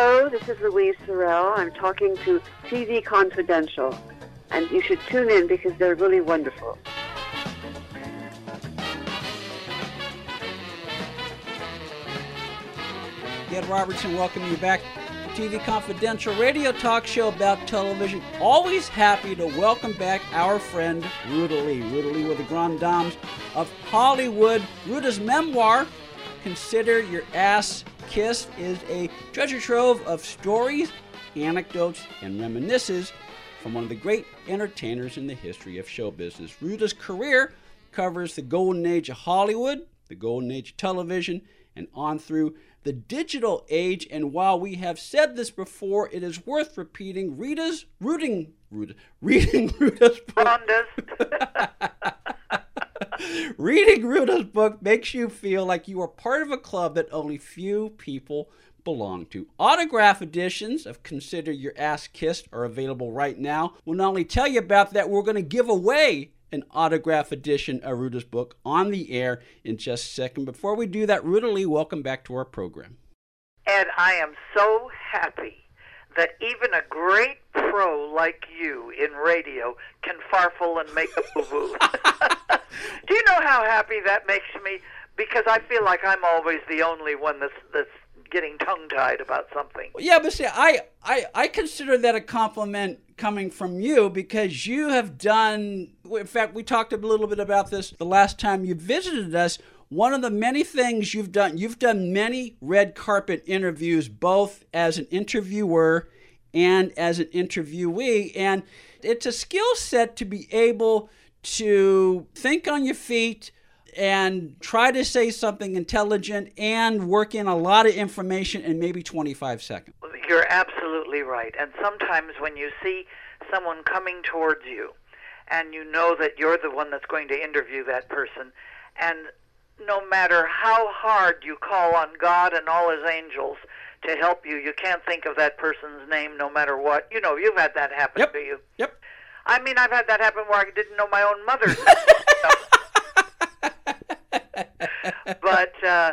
Hello, this is Louise Sorel. I'm talking to TV Confidential. And you should tune in because they're really wonderful. Ed Robertson welcoming you back TV Confidential radio talk show about television. Always happy to welcome back our friend. Ruta Lee with the Grand Dames of Hollywood. Ruta's memoir, Consider Your Ass Kissed, is a treasure trove of stories, anecdotes, and reminiscences from one of the great entertainers in the history of show business. Ruta's career covers the golden age of Hollywood, the golden age of television, and on through the digital age. And while we have said this before, it is worth repeating. Rita's rooting, reading Ruta's book. reading Ruta's book makes you feel like you are part of a club that only few people belong to. Autograph editions of Consider Your Ass Kissed are available right now. We'll not only tell you about that, we're going to give away an autograph edition of Ruta's book on the air in just a second. Before we do that, Ruta Lee, welcome back to our program. And I am so happy that even a great pro like you in radio can farfel and make a boo-boo. do you know how happy that makes me? Because I feel like I'm always the only one that's that's getting tongue tied about something. Yeah, but see, I, I I consider that a compliment coming from you because you have done. In fact, we talked a little bit about this the last time you visited us. One of the many things you've done, you've done many red carpet interviews, both as an interviewer and as an interviewee, and it's a skill set to be able to think on your feet and try to say something intelligent and work in a lot of information in maybe 25 seconds. You're absolutely right. And sometimes when you see someone coming towards you and you know that you're the one that's going to interview that person, and no matter how hard you call on God and all his angels to help you, you can't think of that person's name no matter what. You know, you've had that happen Yep. to you. Yep. I mean, I've had that happen where I didn't know my own mother's but uh,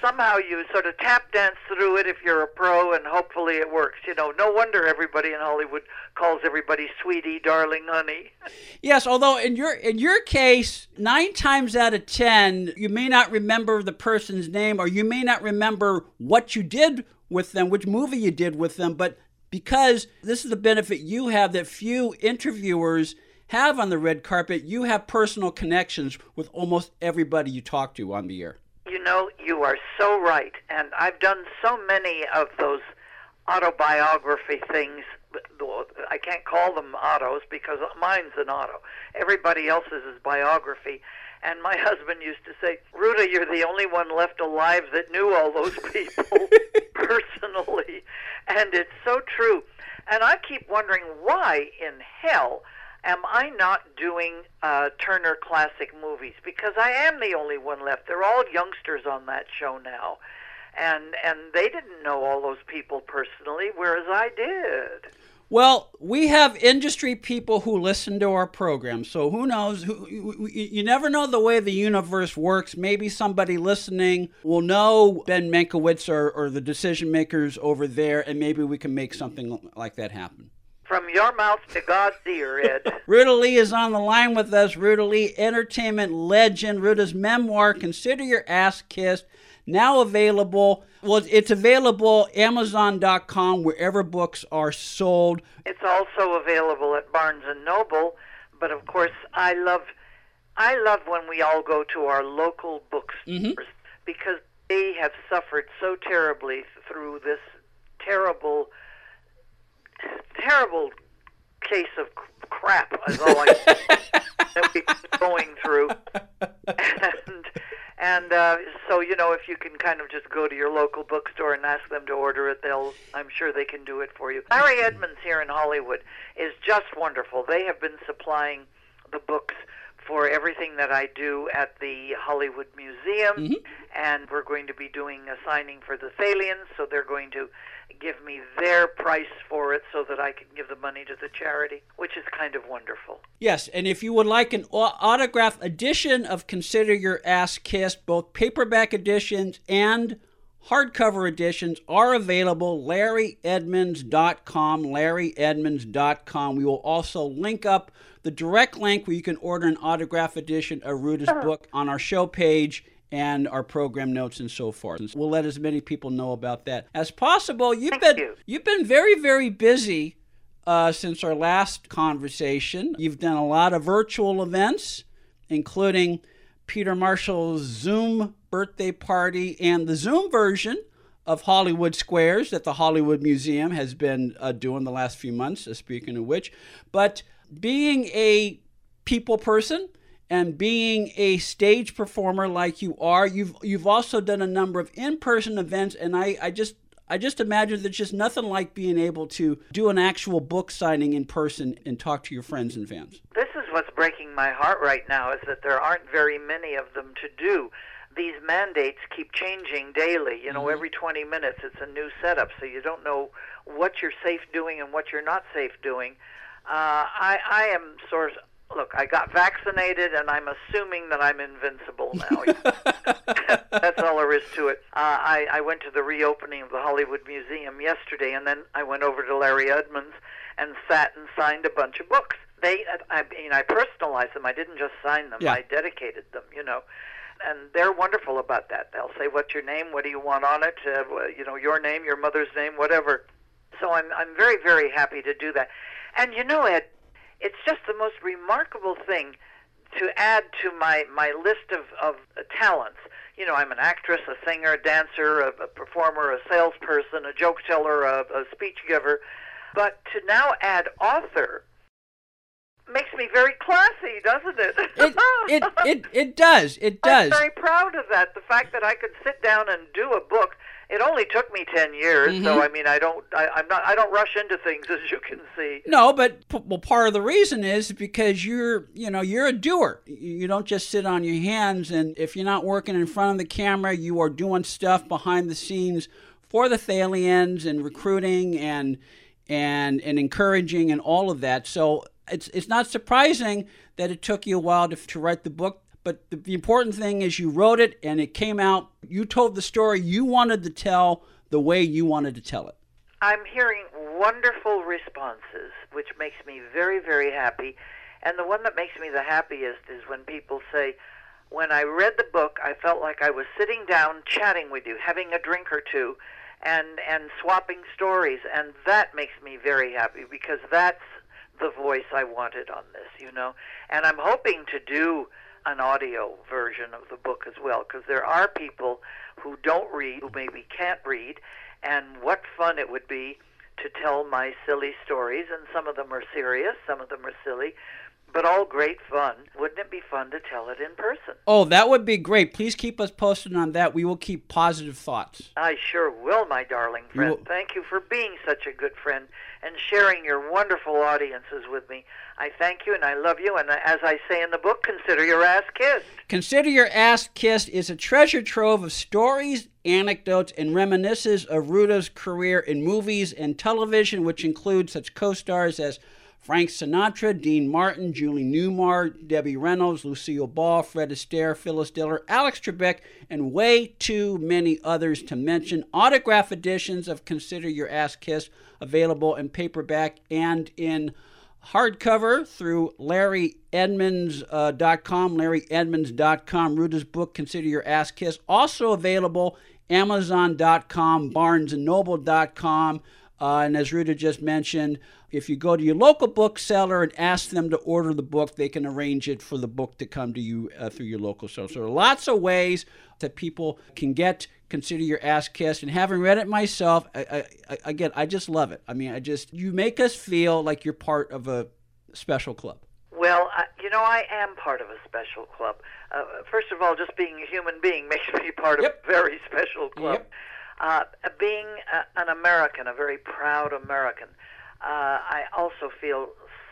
somehow you sort of tap dance through it if you're a pro, and hopefully it works. You know, no wonder everybody in Hollywood calls everybody sweetie, darling, honey. Yes, although in your in your case, nine times out of ten, you may not remember the person's name, or you may not remember what you did with them, which movie you did with them, but because this is the benefit you have that few interviewers have on the red carpet, you have personal connections with almost everybody you talk to on the air. You know, you are so right. And I've done so many of those autobiography things. I can't call them autos because mine's an auto. Everybody else's is biography. And my husband used to say, Ruta, you're the only one left alive that knew all those people personally. And it's so true. And I keep wondering why in hell am I not doing uh, Turner Classic Movies? Because I am the only one left. They're all youngsters on that show now, and and they didn't know all those people personally, whereas I did. Well, we have industry people who listen to our program, so who knows? Who, you never know the way the universe works. Maybe somebody listening will know Ben Mankiewicz or, or the decision makers over there, and maybe we can make something like that happen. From your mouth to God's ear, Ed. Ruta Lee is on the line with us. Ruta Lee, entertainment legend. Ruta's memoir, Consider Your Ass Kissed, now available. Well, it's available Amazon.com, wherever books are sold. It's also available at Barnes and Noble, but of course, I love, I love when we all go to our local mm-hmm. bookstores because they have suffered so terribly through this terrible, terrible case of crap. Is all I that we're going through, and And uh, so, you know, if you can kind of just go to your local bookstore and ask them to order it, they'll, I'm sure they can do it for you. Larry Edmunds here in Hollywood is just wonderful. They have been supplying the books for everything that I do at the Hollywood Museum, Mhm. and we're going to be doing a signing for the Thalians, so they're going to give me their price for it so that I can give the money to the charity, which is kind of wonderful. Yes, and if you would like an autograph edition of Consider Your Ass Kissed, both paperback editions and hardcover editions are available. LarryEdmunds.com, LarryEdmunds.com. We will also link up the direct link where you can order an autograph edition of Ruta's uh-huh. book on our show page and our program notes and so forth. And We'll let as many people know about that as possible. You've Thank been you. you've been very very busy uh, since our last conversation. You've done a lot of virtual events, including Peter Marshall's Zoom birthday party and the Zoom version of Hollywood Squares that the Hollywood Museum has been uh, doing the last few months, uh, speaking of which. But being a people person and being a stage performer like you are, you've you've also done a number of in-person events, and I, I just I just imagine there's just nothing like being able to do an actual book signing in person and talk to your friends and fans. This is what's breaking my heart right now is that there aren't very many of them to do. These mandates keep changing daily. You know, every 20 minutes it's a new setup, so you don't know what you're safe doing and what you're not safe doing. Uh, I, I am sort of look. I got vaccinated, and I'm assuming that I'm invincible now. That's all there is to it. Uh, I, I went to the reopening of the Hollywood Museum yesterday, and then I went over to Larry Edmunds and sat and signed a bunch of books. They, I mean, I personalized them. I didn't just sign them. Yeah. I dedicated them. You know, and they're wonderful about that. They'll say, "What's your name? What do you want on it? Uh, you know, your name, your mother's name, whatever." So I'm I'm very very happy to do that. And you know, Ed, it's just the most remarkable thing to add to my my list of of talents. You know, I'm an actress, a singer, a dancer, a, a performer, a salesperson, a joke teller, a, a speech giver. But to now add author makes me very classy, doesn't it? It it it, it does. It does. I'm very proud of that. The fact that I could sit down and do a book. It only took me ten years, Mm-hmm. so I mean, I don't, I, I'm not, I don't rush into things, as you can see. No, but p- well, part of the reason is because you're, you know, you're a doer. You you don't just sit on your hands, and if you're not working in front of the camera, you are doing stuff behind the scenes for the Thalians and recruiting and and and encouraging and all of that. So it's it's not surprising that it took you a while to, to write the book. But the, the important thing is you wrote it and it came out. You told the story you wanted to tell the way you wanted to tell it. I'm hearing wonderful responses, which makes me very, very happy. And the one that makes me the happiest is when people say, when I read the book, I felt like I was sitting down chatting with you, having a drink or two, and, and swapping stories. And that makes me very happy because that's the voice I wanted on this, you know. And I'm hoping to do an audio version of the book as well because there are people who don't read, who maybe can't read, and what fun it would be to tell my silly stories. And some of them are serious, some of them are silly, but all great fun. Wouldn't it be fun to tell it in person? Oh, that would be great. Please keep us posted on that. We will keep positive thoughts. I sure will, my darling friend. will- Thank you for being such a good friend and sharing your wonderful audiences with me. I thank you and I love you. And as I say in the book, consider your ass kissed. Consider Your Ass Kissed is a treasure trove of stories, anecdotes, and reminiscences of Ruta's career in movies and television, which includes such co stars as Frank Sinatra, Dean Martin, Julie Newmar, Debbie Reynolds, Lucille Ball, Fred Astaire, Phyllis Diller, Alex Trebek, and way too many others to mention. Autograph editions of Consider Your Ass Kissed available in paperback and in hardcover through LarryEdmunds.com, LarryEdmunds.com. Ruta's book, Consider Your Ass Kiss, also available Amazon.com, BarnesandNoble.com. Uh, and as Ruta just mentioned, if you go to your local bookseller and ask them to order the book, they can arrange it for the book to come to you uh, through your local store. So there are lots of ways that people can get Consider Your Ass Kissed. And having read it myself, I, I, I, again, I just love it. I mean, I just, you make us feel like you're part of a special club. Well, uh, you know, I am part of a special club. Uh, first of all, just being a human being makes me part Yep. of a very special club. Yep. Uh, being uh, an American, a very proud American, uh, I also feel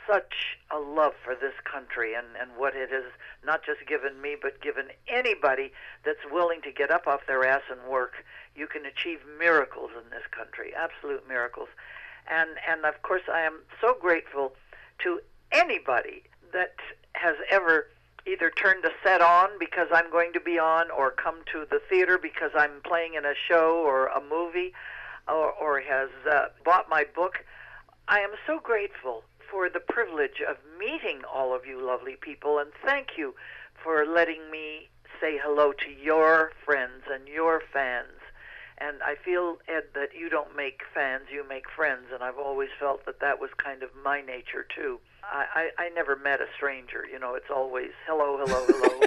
such a love for this country and, and what it has not just given me, but given anybody that's willing to get up off their ass and work. You can achieve miracles in this country, absolute miracles. And, and of course, I am so grateful to anybody that has ever either turned a set on because I'm going to be on, or come to the theater because I'm playing in a show or a movie, or, or has uh, bought my book. I am so grateful for the privilege of meeting all of you lovely people, and thank you for letting me say hello to your friends and your fans. And I feel, Ed, that you don't make fans, you make friends, and I've always felt that that was kind of my nature, too. I, I, I never met a stranger. You know, it's always hello, hello, hello,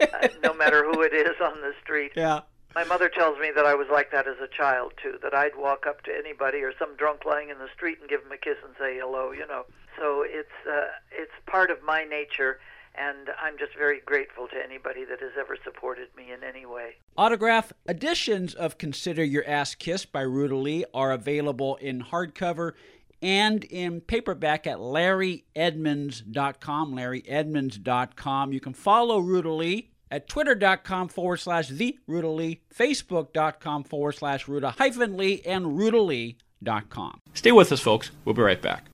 uh, no matter who it is on the street. Yeah. My mother tells me that I was like that as a child too. That I'd walk up to anybody or some drunk lying in the street and give him a kiss and say hello. You know, so it's uh, it's part of my nature, and I'm just very grateful to anybody that has ever supported me in any way. Autograph editions of Consider Your Ass Kissed by Ruta Lee are available in hardcover and in paperback at larryedmunds.com. LarryEdmunds.com. You can follow Ruta Lee at twitter.com forward slash the Lee, facebook.com forward slash Ruta hyphen Lee, and rutalee.com. Stay with us, folks. We'll be right back.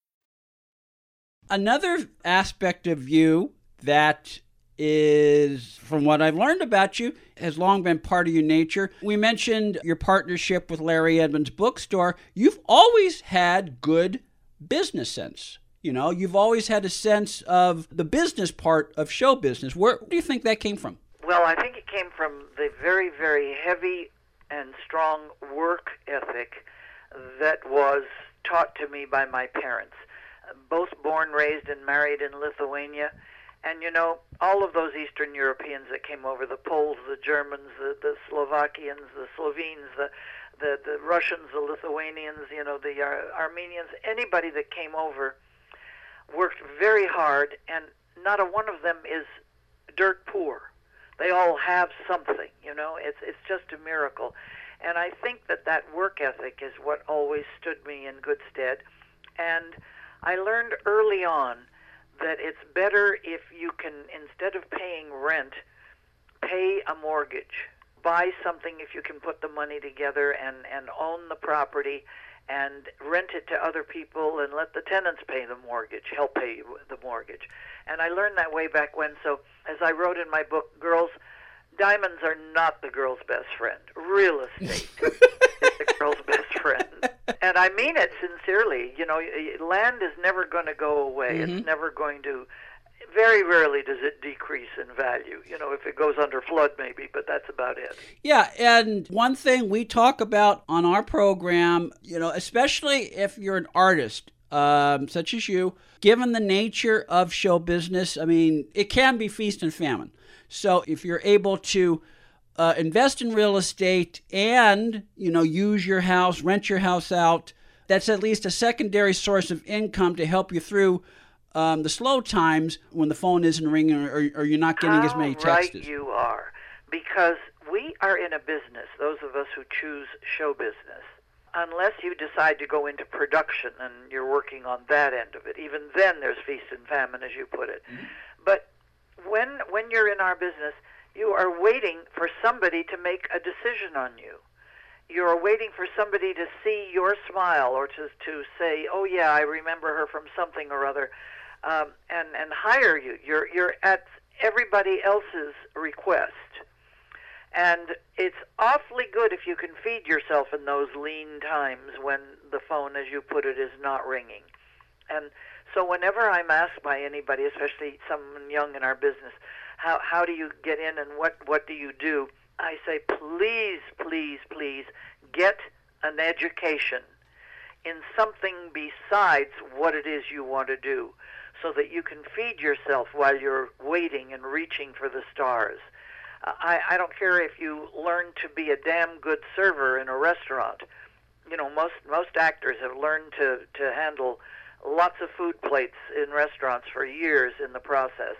Another aspect of you that is, from what I've learned about you, has long been part of your nature. We mentioned your partnership with Larry Edmunds Bookstore. You've always had good business sense. You know, you've always had a sense of the business part of show business. Where do you think that came from? Well, I think it came from the very, very heavy and strong work ethic that was taught to me by my parents. Both born, raised, and married in Lithuania. And you know, all of those Eastern Europeans that came over the Poles, the Germans, the, the Slovakians, the Slovenes, the, the, the Russians, the Lithuanians, you know, the Ar- Armenians, anybody that came over worked very hard, and not a one of them is dirt poor. They all have something, you know. It's it's just a miracle, and I think that that work ethic is what always stood me in good stead. And I learned early on that it's better if you can instead of paying rent, pay a mortgage, buy something if you can put the money together and and own the property and rent it to other people and let the tenants pay the mortgage, help pay the mortgage. And I learned that way back when. So, as I wrote in my book, girls, diamonds are not the girl's best friend. Real estate is the girl's best friend. And I mean it sincerely. You know, land is never going to go away. It's never going to. Very rarely does it decrease in value. You know, if it goes under flood, maybe, but that's about it. Yeah, and one thing we talk about on our program, you know, especially if you're an artist, um, such as you, given the nature of show business, I mean, it can be feast and famine. So if you're able to uh, invest in real estate and, you know, use your house, rent your house out, that's at least a secondary source of income to help you through um, the slow times when the phone isn't ringing or, or you're not getting as many How right texts. you are, because we are in a business. Those of us who choose show business, unless you decide to go into production and you're working on that end of it. Even then, there's feast and famine, as you put it. But when when you're in our business, you are waiting for somebody to make a decision on you. You're waiting for somebody to see your smile or to to say, "Oh yeah, I remember her from something or other," um, and and hire you. You're you're at everybody else's request, and it's awfully good if you can feed yourself in those lean times when the phone, as you put it, is not ringing. And so whenever I'm asked by anybody, especially someone young in our business, how how do you get in and what what do you do? I say, please, please, please get an education in something besides what it is you want to do so that you can feed yourself while you're waiting and reaching for the stars. I, I don't care if you learn to be a damn good server in a restaurant. You know, most most actors have learned to to handle lots of food plates in restaurants for years in the process.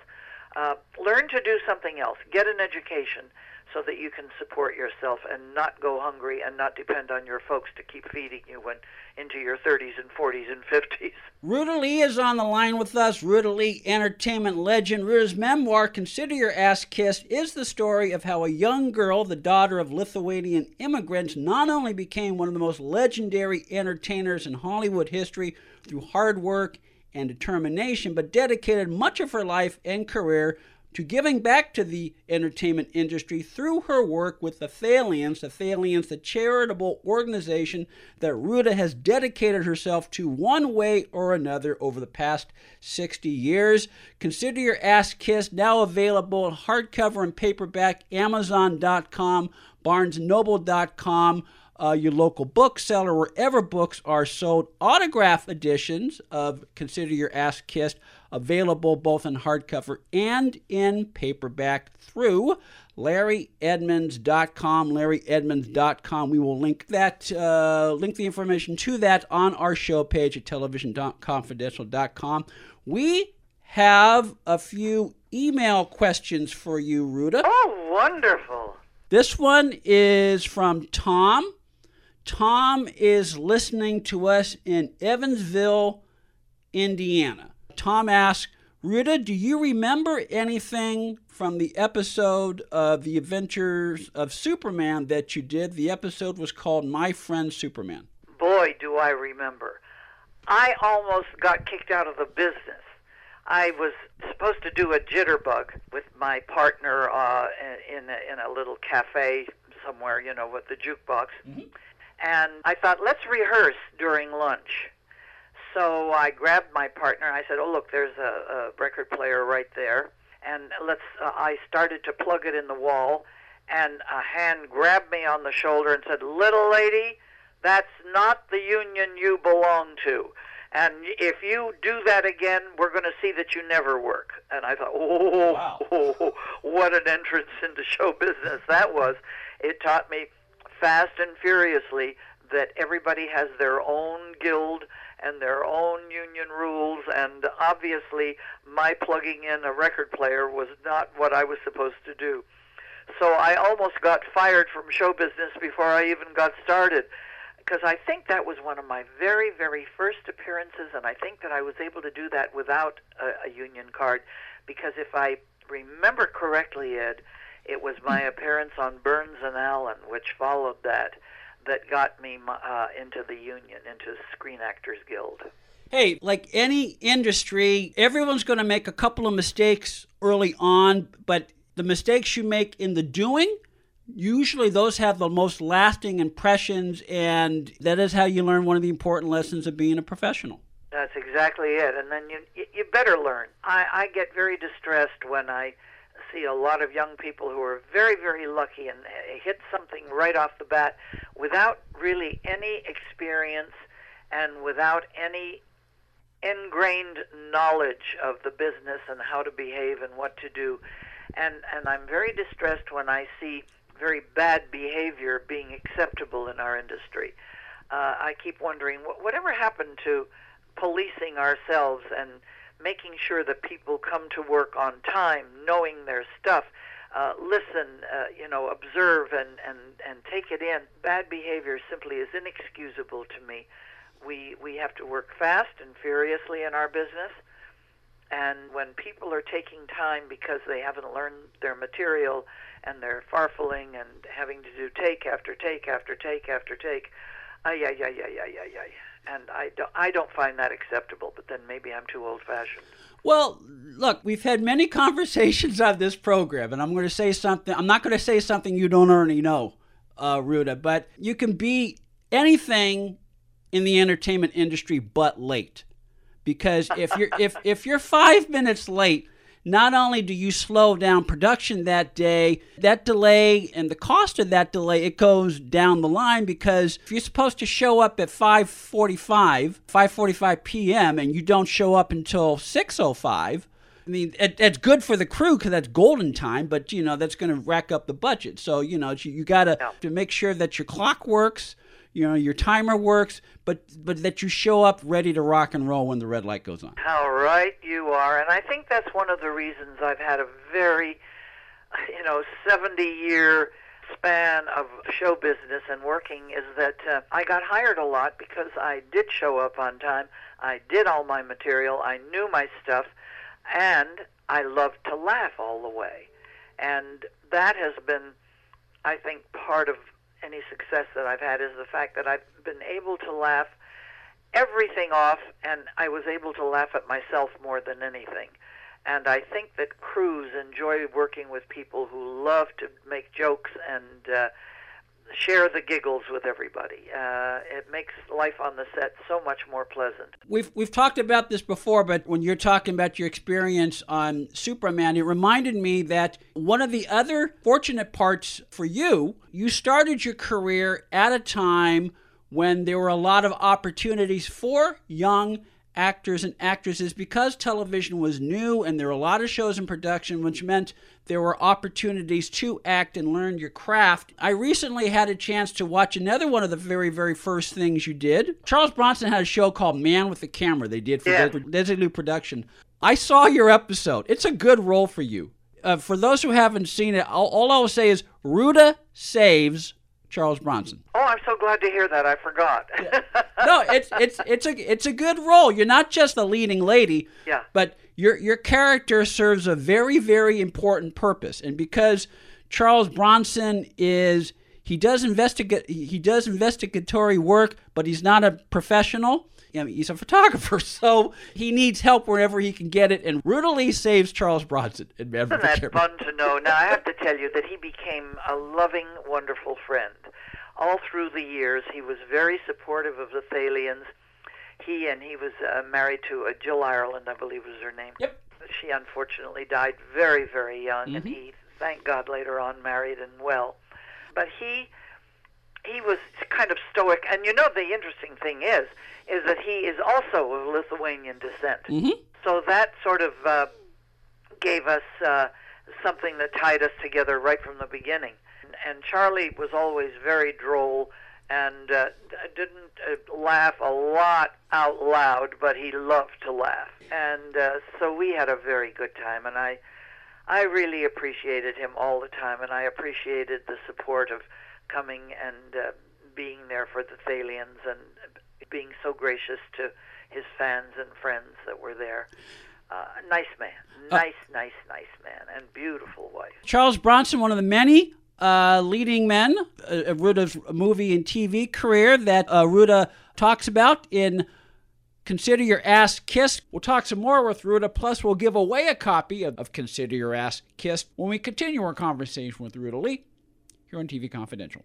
Uh, learn to do something else. Get an education so that you can support yourself and not go hungry and not depend on your folks to keep feeding you when into your 30s and 40s and 50s. Ruta Lee is on the line with us. Ruta Lee, entertainment legend. Ruta's memoir, Consider Your Ass Kissed, is the story of how a young girl, the daughter of Lithuanian immigrants, not only became one of the most legendary entertainers in Hollywood history through hard work and determination, but dedicated much of her life and career to giving back to the entertainment industry through her work with the Thalians. The Thalians, the charitable organization that Ruta has dedicated herself to one way or another over the past 60 years. Consider Your Ass Kissed, now available in hardcover and paperback, Amazon.com, BarnesNoble.com. Uh, your local bookseller, wherever books are sold. Autograph editions of Consider Your Ass Kissed available both in hardcover and in paperback through LarryEdmunds.com. larryedmonds.com We will link that, uh, link the information to that on our show page at televisionconfidential.com. We have a few email questions for you, Ruta. Oh, wonderful. This one is from Tom. Tom is listening to us in Evansville, Indiana. Tom asks, Rita, do you remember anything from the episode of The Adventures of Superman that you did? The episode was called My Friend Superman. Boy, do I remember. I almost got kicked out of the business. I was supposed to do a jitterbug with my partner uh, in, a, in a little cafe somewhere, you know, with the jukebox. Mm-hmm. And I thought, let's rehearse during lunch. So I grabbed my partner. I said, "Oh, look, there's a, a record player right there." And let's. Uh, I started to plug it in the wall, and a hand grabbed me on the shoulder and said, "Little lady, that's not the union you belong to." And if you do that again, we're going to see that you never work. And I thought, oh, wow. oh, what an entrance into show business that was. It taught me fast and furiously that everybody has their own guild and their own union rules, and obviously my plugging in a record player was not what I was supposed to do. So I almost got fired from show business before I even got started because I think that was one of my very, very first appearances, and I think that I was able to do that without a, a union card because if I remember correctly, Ed, it was my appearance on Burns and Allen, which followed that that got me uh, into the union, into Screen Actors Guild. Hey, like any industry, everyone's going to make a couple of mistakes early on, but the mistakes you make in the doing, usually those have the most lasting impressions, and that is how you learn one of the important lessons of being a professional. That's exactly it, and then you you better learn. I, I get very distressed when I see a lot of young people who are very, very lucky and hit something right off the bat without really any experience and without any ingrained knowledge of the business and how to behave and what to do. And and I'm very distressed when I see very bad behavior being acceptable in our industry. Uh, I keep wondering what whatever happened to policing ourselves and making sure that people come to work on time, knowing their stuff, uh, listen, uh, you know, observe and, and, and take it in. Bad behavior simply is inexcusable to me. We, we have to work fast and furiously in our business. And when people are taking time because they haven't learned their material and they're farfling and having to do take after take after take after take, ay, ay, ay, ay, ay, ay, ay and I don't, I don't find that acceptable. But then maybe I'm too old-fashioned. Well, look, we've had many conversations on this program, and I'm going to say something. I'm not going to say something you don't already know, uh, Ruta, but you can be anything in the entertainment industry but late. because if you're if if you're five minutes late, not only do you slow down production that day, that delay and the cost of that delay it goes down the line because if you're supposed to show up at 5:45, 5:45 p.m. and you don't show up until 6:05, I mean, it, it's good for the crew because that's golden time, but you know that's going to rack up the budget. So you know you, you got to Yeah. to make sure that your clock works, you know your timer works, but but that you show up ready to rock and roll when the red light goes on. How right you are. And I think that's one of the reasons I've had a very, you know, 70 year span of show business and working is that uh, I got hired a lot because I did show up on time. I did all my material. I knew my stuff. And I loved to laugh all the way. And that has been, I think, part of any success that I've had is the fact that I've been able to laugh everything off, and I was able to laugh at myself more than anything. And I think that crews enjoy working with people who love to make jokes and uh, share the giggles with everybody. Uh, it makes life on the set so much more pleasant. We've we've talked about this before, but when you're talking about your experience on Superman, it reminded me that one of the other fortunate parts for you, you started your career at a time when there were a lot of opportunities for young actors and actresses because television was new and there were a lot of shows in production, which meant there were opportunities to act and learn your craft. I recently had a chance to watch another one of the very, very first things you did. Charles Bronson had a show called Man with the Camera they did for Yeah. Desilu Production. I saw your episode. It's a good role for you. Uh, for those who haven't seen it, all, all I will say is Ruta saves Charles Bronson. Oh, I'm so glad to hear that. I forgot. no, it's it's it's a it's a good role. You're not just the leading lady, Yeah. but your your character serves a very very important purpose. And because Charles Bronson is he does investigate he does investigatory work, but he's not a professional. I mean, he's a photographer, so he needs help wherever he can get it. And Ruta Lee saves Charles Bronson with Isn't that fun to know? Now, I have to tell you that he became a loving, wonderful friend. All through the years, he was very supportive of the Thalians. He and he was uh, married to uh, Jill Ireland, I believe was her name. Yep. She unfortunately died very, very young, and he, thank God, later on married and well. But he he was kind of stoic, and you know the interesting thing is is that he is also of Lithuanian descent. Mhm. So that sort of uh, gave us uh, something that tied us together right from the beginning. And Charlie was always very droll and uh, didn't uh, laugh a lot out loud, but he loved to laugh. And uh, so we had a very good time, and I, I really appreciated him all the time, and I appreciated the support of coming and uh, being there for the Thalians and being so gracious to his fans and friends that were there. Uh, nice man, nice, nice, nice man, and beautiful wife. Charles Bronson, one of the many uh, leading men uh, of Ruta's movie and TV career that uh, Ruta talks about in Consider Your Ass Kissed. We'll talk some more with Ruta, plus, we'll give away a copy of, of Consider Your Ass Kissed when we continue our conversation with Ruta Lee here on TV Confidential.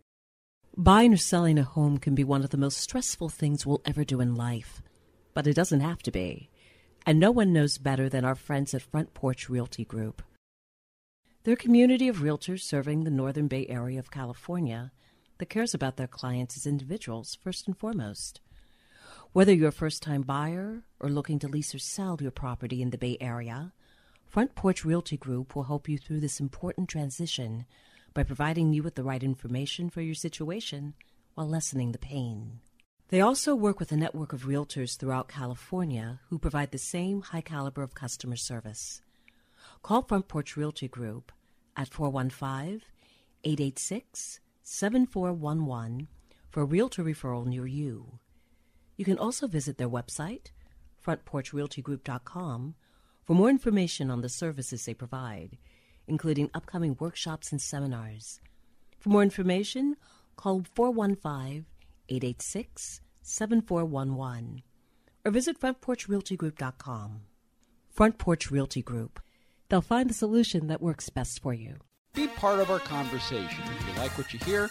Buying or selling a home can be one of the most stressful things we'll ever do in life, but it doesn't have to be. And no one knows better than our friends at Front Porch Realty Group. They're community of realtors serving the Northern Bay Area of California that cares about their clients as individuals first and foremost. Whether you're a first time buyer or looking to lease or sell your property in the Bay Area, Front Porch Realty Group will help you through this important transition by providing you with the right information for your situation while lessening the pain. They also work with a network of realtors throughout California who provide the same high caliber of customer service. Call Front Porch Realty Group at 415 886 7411 for a realtor referral near you. You can also visit their website, frontporchrealtygroup.com, for more information on the services they provide, including upcoming workshops and seminars. For more information, call 415 886 7411 or visit frontporchrealtygroup.com. Front Porch Realty Group. They'll find the solution that works best for you. Be part of our conversation. If you like what you hear,